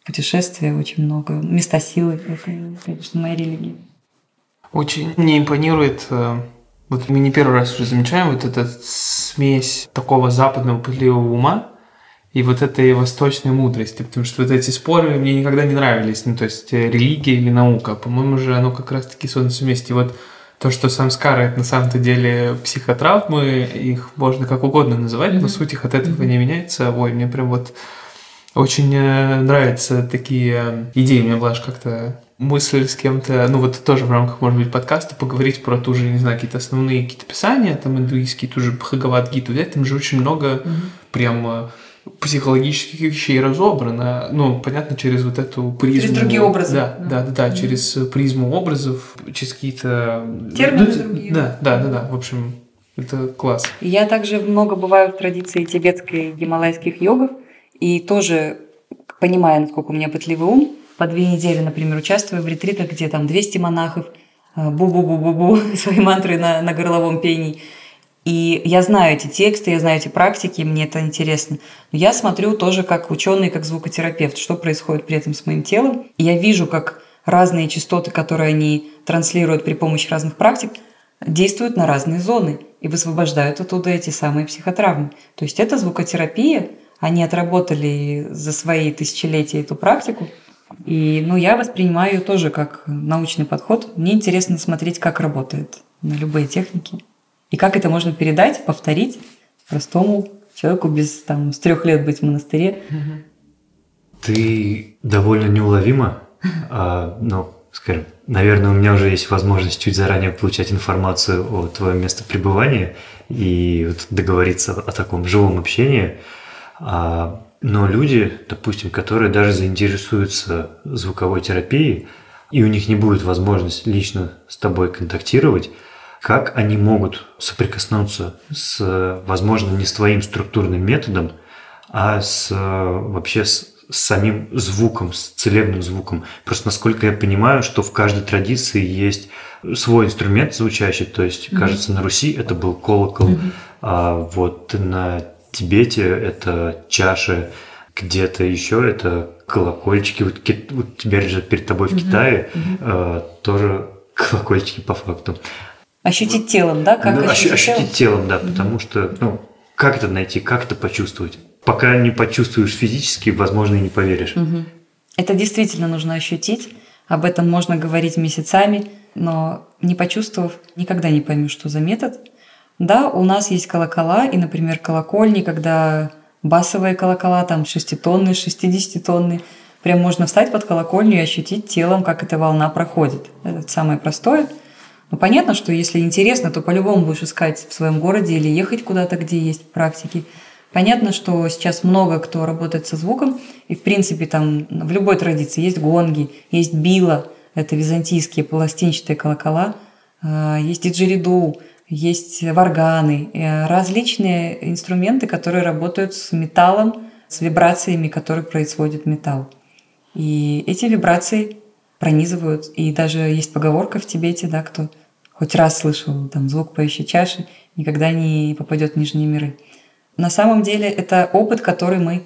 Путешествия очень много. Места силы. Это, конечно, моя религия. Очень мне импонирует э, вот мы не первый раз уже замечаем вот эта смесь такого западного пытливого ума и вот этой восточной мудрости, потому что вот эти споры мне никогда не нравились, ну то есть э, религия или наука, по-моему же оно как раз-таки создано вместе. И вот то, что самскара это на самом-то деле психотравмы, их можно как угодно называть, но суть их от этого не меняется. Ой, мне прям вот очень э, нравятся такие идеи. У меня была как-то мысль с кем-то, ну вот тоже в рамках, может быть, подкаста поговорить про ту же, не знаю, какие-то основные какие-то писания, там индуистские, ту же Бхагавад-гиту взять, там же очень много mm-hmm. прям э, психологических вещей разобрано, ну, понятно, через вот эту призму. Через другие образы. Да, да, да, да, mm-hmm. через призму образов, через какие-то... Термины ну, другие. Да, да, да, да, в общем, это класс. Я также много бываю в традиции тибетской гималайских йогов, и тоже понимая, насколько у меня пытливый ум, по две недели, например, участвую в ретритах, где там 200 монахов, э, бу-бу-бу-бу-бу, свои мантры на, на горловом пении. И я знаю эти тексты, я знаю эти практики, мне это интересно. Но я смотрю тоже как ученый, как звукотерапевт, что происходит при этом с моим телом. И я вижу, как разные частоты, которые они транслируют при помощи разных практик, действуют на разные зоны и высвобождают оттуда эти самые психотравмы. То есть это звукотерапия, они отработали за свои тысячелетия эту практику, и ну, я воспринимаю ее тоже как научный подход. Мне интересно смотреть, как работает на любые техники. И как это можно передать, повторить простому человеку без там, с трех лет быть в монастыре. Ты довольно неуловима, а, ну, скажем, наверное, у меня уже есть возможность чуть заранее получать информацию о твоем месте пребывания и вот договориться о таком живом общении. А, но люди, допустим, которые даже заинтересуются звуковой терапией, и у них не будет возможности лично с тобой контактировать, как они могут соприкоснуться с, возможно, не с твоим структурным методом, а с вообще с, с самим звуком, с целебным звуком. Просто насколько я понимаю, что в каждой традиции есть свой инструмент звучащий, то есть, mm-hmm. кажется, на Руси это был колокол, mm-hmm. а вот на Тибете это чаши, где-то еще это колокольчики. Вот, вот теперь же перед тобой в Китае Э, тоже колокольчики по факту. Ощутить телом, да? Как ну, ощутить, ощутить телом, да, потому что, ну, как это найти, как это почувствовать? Пока не почувствуешь физически, возможно, и не поверишь. Это действительно нужно ощутить. Об этом можно говорить месяцами, но не почувствовав, никогда не поймешь, что за метод. Да, у нас есть колокола, и, например, колокольни, когда басовые колокола, там шеститонные, шестидесятитонные, прям можно встать под колокольню и ощутить телом, как эта волна проходит. Это самое простое. Но понятно, что если интересно, то по-любому будешь искать в своем городе или ехать куда-то, где есть практики. Понятно, что сейчас много кто работает со звуком, и в принципе там в любой традиции есть гонги, есть била, это византийские пластинчатые колокола, а, есть диджериду, есть варганы, э, различные инструменты, которые работают с металлом, с вибрациями, которые производит металл. И эти вибрации пронизывают. И даже есть поговорка в Тибете, да, кто хоть раз слышал там звук поющей чаши, никогда не попадет в нижние миры. На самом деле это опыт, который мы,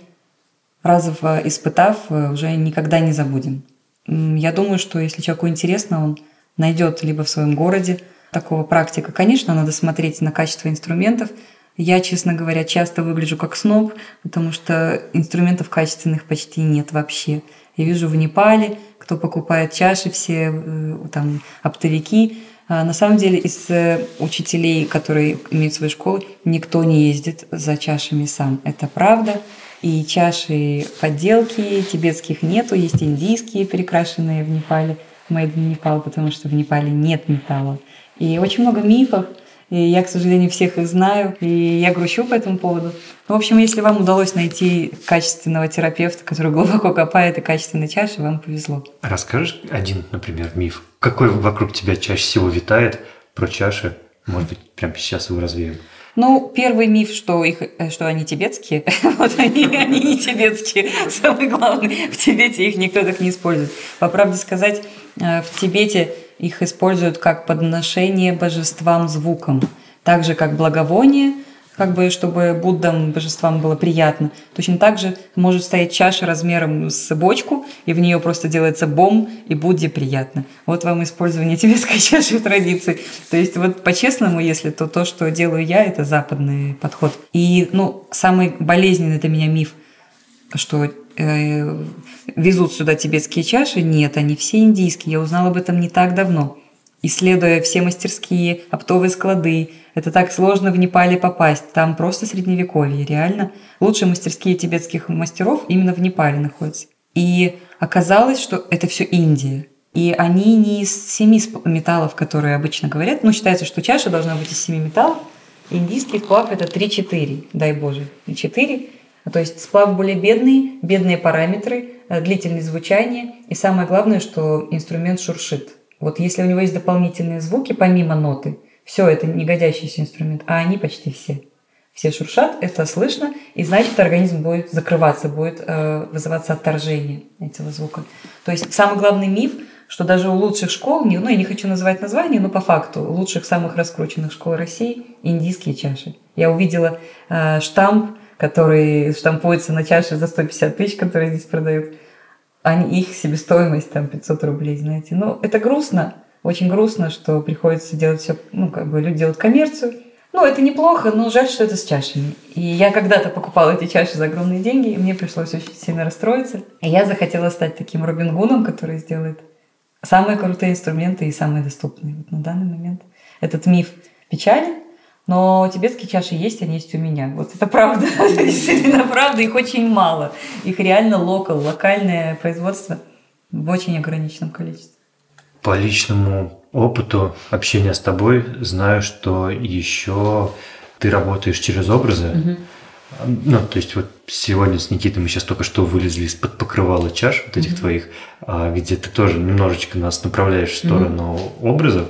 раз испытав, э, уже никогда не забудем. Я думаю, что если человеку интересно, он найдет либо в своем городе, такого практика. Конечно, надо смотреть на качество инструментов. Я, честно говоря, часто выгляжу как сноб, потому что инструментов качественных почти нет вообще. Я вижу в Непале, кто покупает чаши, все э, там оптовики. А на самом деле из э, учителей, которые имеют свои школы, никто не ездит за чашами сам. Это правда. И чаши подделки тибетских нету, есть индийские, перекрашенные в Непале, made in Nepal, потому что в Непале нет металла. И очень много мифов, и я, к сожалению, всех их знаю, и я грущу по этому поводу. Ну, в общем, если вам удалось найти качественного терапевта, который глубоко копает и качественной чаши, вам повезло. Расскажешь один, например, миф? Какой вокруг тебя чаще всего витает про чаши? Может быть, прямо сейчас его развеем? Ну, первый миф, что, их, э, что они тибетские, вот они, они не тибетские. Самое главное, в Тибете их никто так не использует. По правде сказать, в Тибете их используют как подношение божествам звуком, так же как благовоние – как бы, чтобы Буддам, божествам было приятно. Точно так же может стоять чаша размером с бочку, и в нее просто делается бом, и Будде приятно. Вот вам использование тибетской чаши в традиции. То есть вот по-честному, если то то, что делаю я, это западный подход. И, ну, самый болезненный для меня миф, что э, везут сюда тибетские чаши. Нет, они все индийские. Я узнала об этом не так давно. Исследуя все мастерские, оптовые склады, это так сложно в Непале попасть. Там просто средневековье, реально. Лучшие мастерские тибетских мастеров именно в Непале находятся. И оказалось, что это все Индия. И они не из семи металлов, которые обычно говорят. Ну, считается, что чаша должна быть из семи металлов. Индийский сплав – это 3-4, дай Боже, 4. То есть сплав более бедный, бедные параметры, э, длительное звучание. И самое главное, что инструмент шуршит. Вот если у него есть дополнительные звуки, помимо ноты – все это не годящийся инструмент, а они почти все. Все шуршат, это слышно, и значит организм будет закрываться, будет э, вызываться отторжение этого звука. То есть самый главный миф, что даже у лучших школ, ну я не хочу называть название, но по факту лучших самых раскрученных школ России индийские чаши. Я увидела э, штамп, который штампуется на чаше за 150 тысяч, которые здесь продают. Они, их себестоимость там 500 рублей, знаете. Ну, это грустно, очень грустно, что приходится делать все, ну, как бы люди делают коммерцию. Ну, это неплохо, но жаль, что это с чашами. И я когда-то покупала эти чаши за огромные деньги, и мне пришлось очень сильно расстроиться. И я захотела стать таким Робин Гуном, который сделает самые крутые инструменты и самые доступные. Вот на данный момент этот миф печален, но тибетские чаши есть, они есть у меня. Вот это правда. Действительно правда. Их очень мало. Их реально локал, локальное производство в очень ограниченном количестве. По личному опыту общения с тобой знаю, что еще ты работаешь через образы. Угу. Ну, то есть вот сегодня с Никитой мы сейчас только что вылезли из-под покрывала чаш вот этих mm твоих, а, где ты тоже немножечко нас направляешь в сторону mm образов.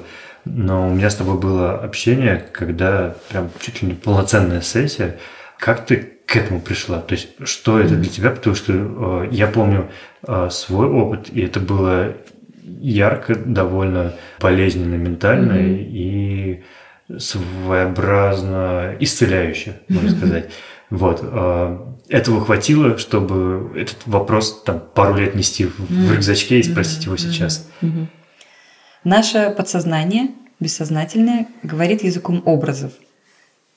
Но у меня с тобой было общение, когда прям чуть ли не полноценная сессия. Как ты к этому пришла? То есть что это для тебя? Потому что э, я помню э, свой опыт, и это было ярко, довольно болезненно ментально mm-hmm. и своеобразно исцеляюще, можно mm-hmm. сказать. Вот. А, этого хватило, чтобы этот вопрос там пару лет нести в рюкзачке и спросить его сейчас. Наше подсознание, бессознательное, говорит языком образов.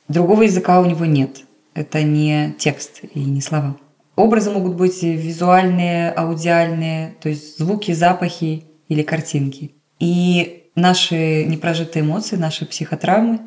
Другого языка у него нет. Это не текст и не слова. Образы могут быть визуальные, аудиальные, то есть звуки, запахи, или картинки. И наши непрожитые эмоции, наши психотравмы,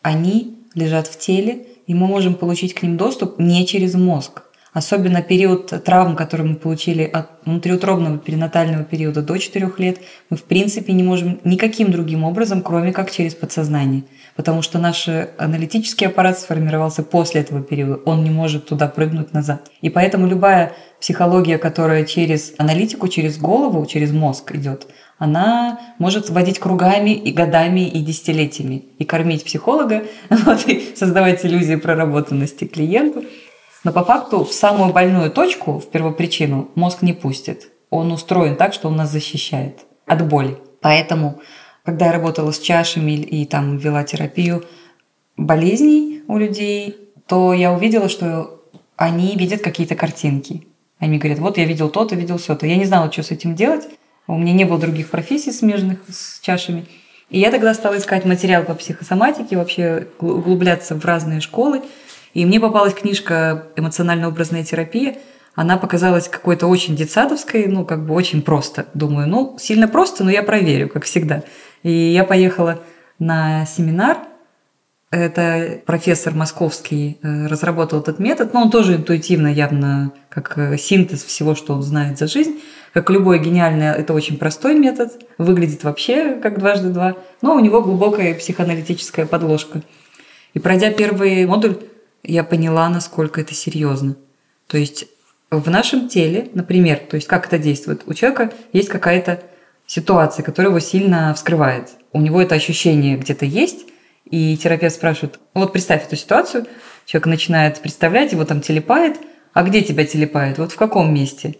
они лежат в теле, и мы можем получить к ним доступ не через мозг. Особенно период травм, который мы получили от внутриутробного перинатального периода до 4 лет, мы в принципе не можем никаким другим образом, кроме как через подсознание. Потому что наш аналитический аппарат сформировался после этого периода, он не может туда прыгнуть назад. И поэтому любая психология, которая через аналитику, через голову, через мозг идет, она может водить кругами и годами, и десятилетиями, и кормить психолога, вот, и создавать иллюзии проработанности клиенту. Но по факту в самую больную точку, в первопричину, мозг не пустит. Он устроен так, что он нас защищает от боли. Поэтому, когда я работала с чашами и там вела терапию болезней у людей, то я увидела, что они видят какие-то картинки. Они говорят, вот я видел то-то, видел все-то. Я не знала, что с этим делать. У меня не было других профессий, смежных с чашами. И я тогда стала искать материал по психосоматике, вообще углубляться в разные школы. И мне попалась книжка «Эмоционально-образная терапия». Она показалась какой-то очень детсадовской, ну, как бы очень просто. Думаю, ну, сильно просто, но я проверю, как всегда. И я поехала на семинар – это профессор московский э, разработал этот метод, но он тоже интуитивно явно как э, синтез всего, что он знает за жизнь. Как любой гениальный, это очень простой метод, выглядит вообще как дважды два, но у него глубокая психоаналитическая подложка. И пройдя первый модуль, я поняла, насколько это серьезно. То есть в нашем теле, например, то есть как это действует, у человека есть какая-то ситуация, которая его сильно вскрывает. У него это ощущение где-то есть, И терапевт спрашивает, вот представь эту ситуацию, человек начинает представлять, его там телепает, а где тебя телепает? Вот в каком месте?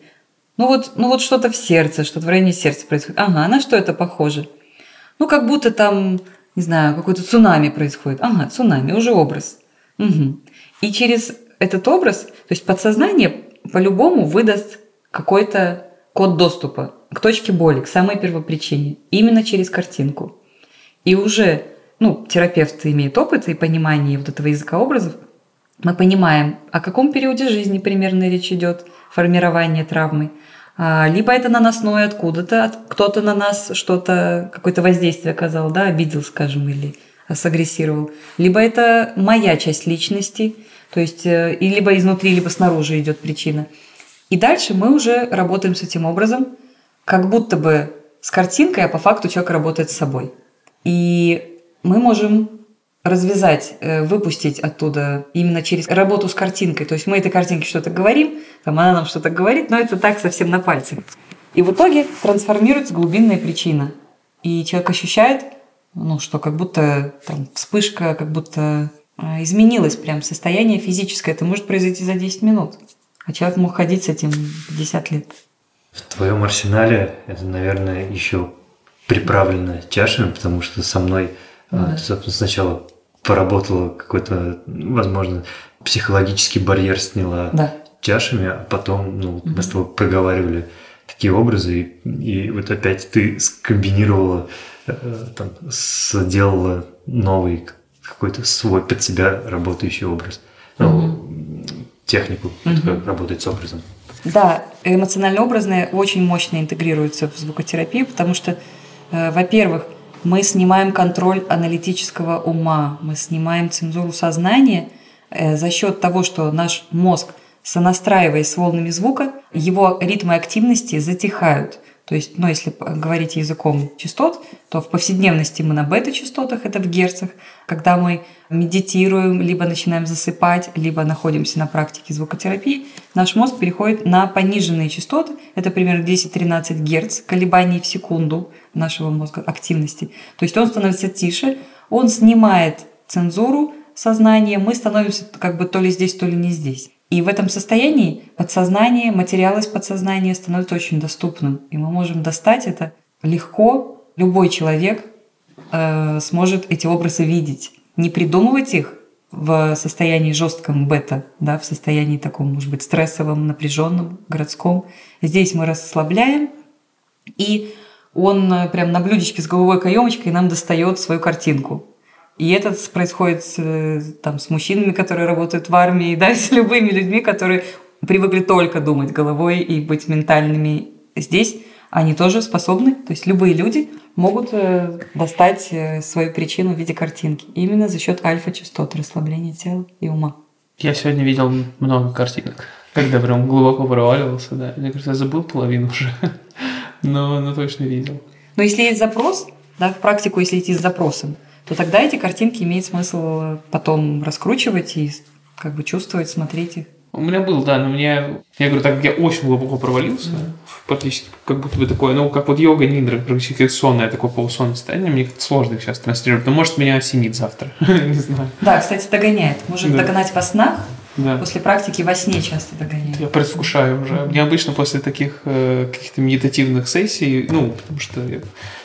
Ну вот, ну вот что-то в сердце, что-то в районе сердца происходит. Ага, на что это похоже? Ну как будто там, не знаю, какой-то цунами происходит. Ага, цунами, уже образ. Угу. И через этот образ, то есть подсознание по-любому выдаст какой-то код доступа к точке боли, к самой первопричине, именно через картинку. И уже, ну, терапевт имеет опыт и понимание вот этого языка образов, мы понимаем, о каком периоде жизни примерно речь идет, формирование травмы. А, либо это наносное откуда-то, кто-то на нас что-то, какое-то воздействие оказал, да, обидел, скажем, или сагрессировал. Либо это моя часть личности, то есть э, и либо изнутри, либо снаружи идет причина. И дальше мы уже работаем с этим образом, как будто бы с картинкой, а по факту человек работает с собой. И мы можем развязать, э, выпустить оттуда именно через работу с картинкой. То есть мы этой картинке что-то говорим, там она нам что-то говорит, но это так совсем на пальцах. И в итоге трансформируется глубинная причина. И человек ощущает, ну, что как будто там, вспышка, как будто изменилось прям состояние физическое. Это может произойти за 10 минут. А человек мог ходить с этим 50 лет. В твоем арсенале это, наверное, еще приправлено чашами, потому что со мной ну да. ты, собственно, сначала поработала какой-то, возможно, психологический барьер сняла да. чашами, а потом ну, угу. мы с тобой проговаривали такие образы, и, и вот опять ты скомбинировала, э, там, сделала новый какой-то свой под себя работающий образ. Ну, угу. технику, угу. как работать с образом. Да, эмоционально-образное очень мощно интегрируется в звукотерапию, потому что, э, во-первых, мы снимаем контроль аналитического ума, мы снимаем цензуру сознания э, за счет того, что наш мозг, сонастраиваясь с волнами звука, его ритмы активности затихают. То есть, ну, если говорить языком частот, то в повседневности мы на бета-частотах, это в герцах. Когда мы медитируем, либо начинаем засыпать, либо находимся на практике звукотерапии, наш мозг переходит на пониженные частоты. Это примерно 10-13 герц колебаний в секунду нашего мозга активности. То есть он становится тише, он снимает цензуру сознания, мы становимся как бы то ли здесь, то ли не здесь. И в этом состоянии подсознание, материал из подсознания становится очень доступным. И мы можем достать это легко. Любой человек э, сможет эти образы видеть. Не придумывать их в состоянии жестком бета, да, в состоянии таком, может быть, стрессовом, напряженном, городском. Здесь мы расслабляем, и он э, прям на блюдечке с головой каемочкой нам достает свою картинку. И это происходит с, э, там, с мужчинами, которые работают в армии, да, с любыми людьми, которые привыкли только думать головой и быть ментальными. Здесь они тоже способны, то есть любые люди могут э, достать э, свою причину в виде картинки. Именно за счет альфа-частот расслабления тела и ума. Я сегодня видел много картинок, когда прям глубоко проваливался, да. Мне кажется, я забыл половину уже, но, но точно видел. Но если есть запрос, да, в практику, если идти с запросом, то тогда эти картинки имеет смысл потом раскручивать и как бы чувствовать, смотреть их. У меня был, да, но мне, я говорю, так как я очень глубоко провалился, mm-hmm. практически как будто бы такое, ну, как вот йога ниндра, практически сонное такое полусонное состояние, мне как-то сложно их сейчас транслировать, но может меня осенит завтра, не знаю. Да, кстати, догоняет. Может догонать во снах, да. После практики во сне часто догоняет. Я предвкушаю уже. Мне обычно после таких э, каких-то медитативных сессий, ну, потому что я,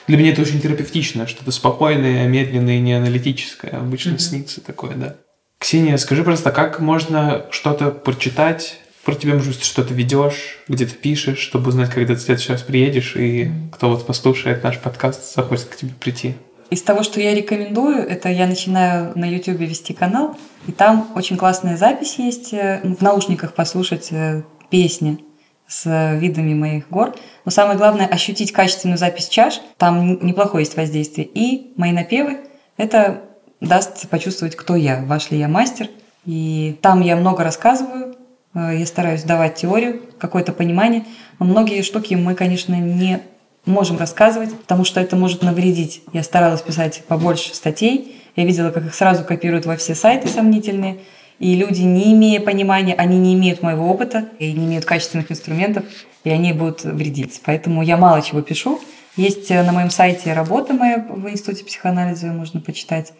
для меня это очень терапевтично, что-то спокойное, медленное, не аналитическое. Обычно mm-hmm. снится такое, да. Ксения, скажи просто, как можно что-то прочитать про тебя, может быть, что-то ведешь, где-то пишешь, чтобы узнать, когда ты в следующий раз приедешь, и mm-hmm. кто вот послушает наш подкаст, захочет к тебе прийти? Из того, что я рекомендую, это я начинаю на YouTube вести канал, и там очень классная запись есть, э, в наушниках послушать э, песни с видами моих гор. Но самое главное – ощутить качественную запись чаш. Там неплохое есть воздействие. И мои напевы – это даст почувствовать, кто я, ваш ли я мастер. И там я много рассказываю, э, я стараюсь давать теорию, какое-то понимание. Но многие штуки мы, конечно, не можем рассказывать, потому что это может навредить. Я старалась писать побольше статей. Я видела, как их сразу копируют во все сайты сомнительные. И люди, не имея понимания, они не имеют моего опыта и не имеют качественных инструментов, и они будут вредить. Поэтому я мало чего пишу. Есть э, на моем сайте работа моя в Институте психоанализа, можно почитать.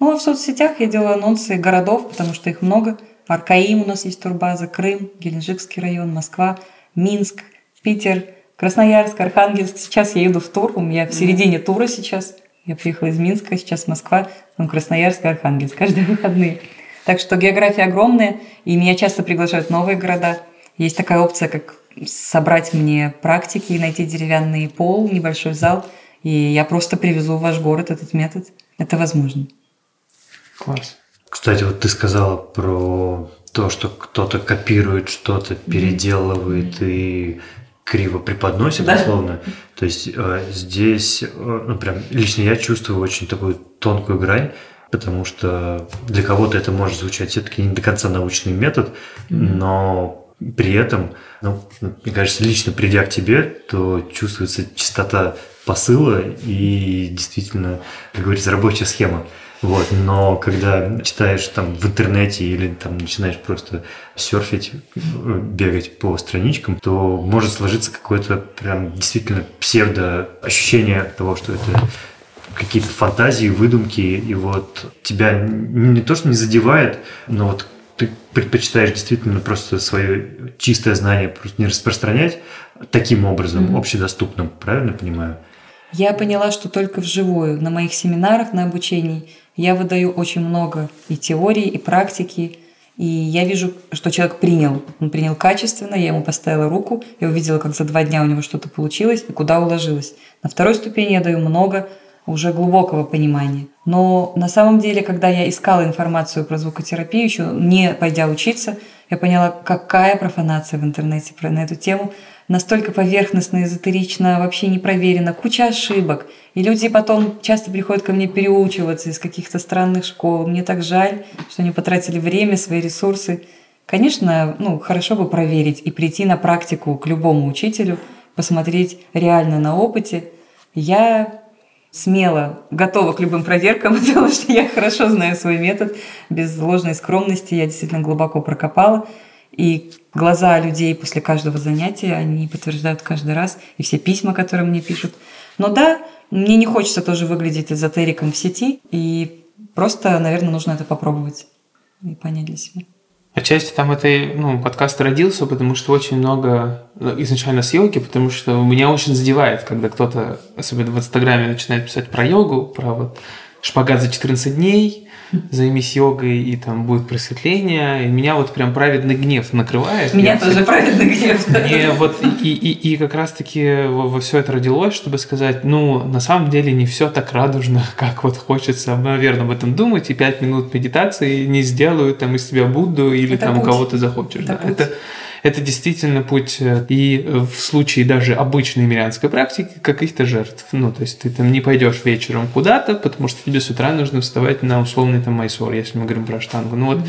Ну, а в соцсетях я делаю анонсы городов, потому что их много. Аркаим у нас есть турбаза, Крым, Геленджикский район, Москва, Минск, Питер, Красноярск, Архангельск. Сейчас я еду в тур, у меня в середине тура сейчас. Я приехала из Минска, сейчас Москва, потом Красноярск, Архангельск, каждые выходные. Так что география огромная, и меня часто приглашают в новые города. Есть такая опция, как собрать мне практики, найти деревянный пол, небольшой зал, и я просто привезу в ваш город этот метод. Это возможно. Класс. Кстати, вот ты сказала про то, что кто-то копирует что-то, переделывает и криво преподносит, Да. условно. То есть э, здесь, э, ну прям лично я чувствую очень такую тонкую грань, потому что для кого-то это может звучать все-таки не до конца научный метод, но при этом, ну, мне кажется, лично придя к тебе, то чувствуется чистота посыла и действительно, как говорится, рабочая схема. Вот, но когда читаешь там в интернете или там начинаешь просто серфить, бегать по страничкам, то может сложиться какое-то прям действительно псевдо ощущение того, что это какие-то фантазии, выдумки, и вот тебя не то, что не задевает, но вот ты предпочитаешь действительно просто свое чистое знание просто не распространять таким образом, Мгм. общедоступным, правильно понимаю? Я поняла, что только вживую, на моих семинарах, на обучении, я выдаю очень много и теории, и практики, и я вижу, что человек принял. Он принял качественно, я ему поставила руку, я увидела, как за два дня у него что-то получилось и куда уложилось. На второй ступени я даю много уже глубокого понимания. Но на самом деле, когда я искала информацию про звукотерапию, еще не пойдя учиться, я поняла, какая профанация в интернете про на эту тему. Настолько поверхностно, эзотерично, вообще не проверено, куча ошибок. И люди потом часто приходят ко мне переучиваться из каких-то странных школ. Мне так жаль, что они потратили время, свои ресурсы. Конечно, ну, хорошо бы проверить и прийти на практику к любому учителю, посмотреть реально на опыте. Я смело готова к любым проверкам, потому что я хорошо знаю свой метод, без ложной скромности, я действительно глубоко прокопала. И глаза людей после каждого занятия, они подтверждают каждый раз, и все письма, которые мне пишут. Но да, мне не хочется тоже выглядеть эзотериком в сети, и просто, наверное, нужно это попробовать и понять для себя. Отчасти там этой, ну, подкаст родился, потому что очень много ну, изначально с йоги, потому что меня очень задевает, когда кто-то, особенно в Инстаграме, начинает писать про йогу, про вот шпагат за 14 дней, займись йогой, и там будет просветление. И меня вот прям праведный гнев накрывает. Меня Я тоже праведный гнев. И вот и, и, и как раз-таки во, во все это родилось, чтобы сказать, ну, на самом деле не все так радужно, как вот хочется, наверное, об этом думать, и пять минут медитации не сделают там из тебя Будду или Это там путь. кого ты захочешь. Это да. путь. Это, это действительно путь. э, И в случае даже обычной мирянской практики каких-то жертв. Ну, то есть ты там не пойдешь вечером куда-то, потому что тебе с утра нужно вставать на условный там майсор, если мы говорим про штангу. Ну вот,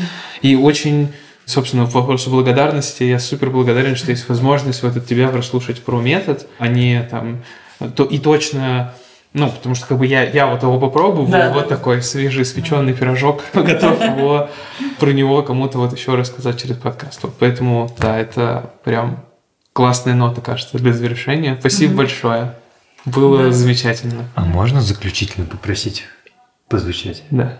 и очень Собственно, в вопросу благодарности я супер благодарен, что есть возможность вот от тебя прослушать про метод, а не там то, и точно ну, потому что как бы я, я вот его попробовал, Да, вот да. такой свежий свеченный пирожок, готов его про него кому-то вот еще рассказать через подкаст. Вот поэтому, да, это прям классная нота, кажется, для завершения. Спасибо большое. Было Да. замечательно. А можно заключительно попросить позвучать? Да.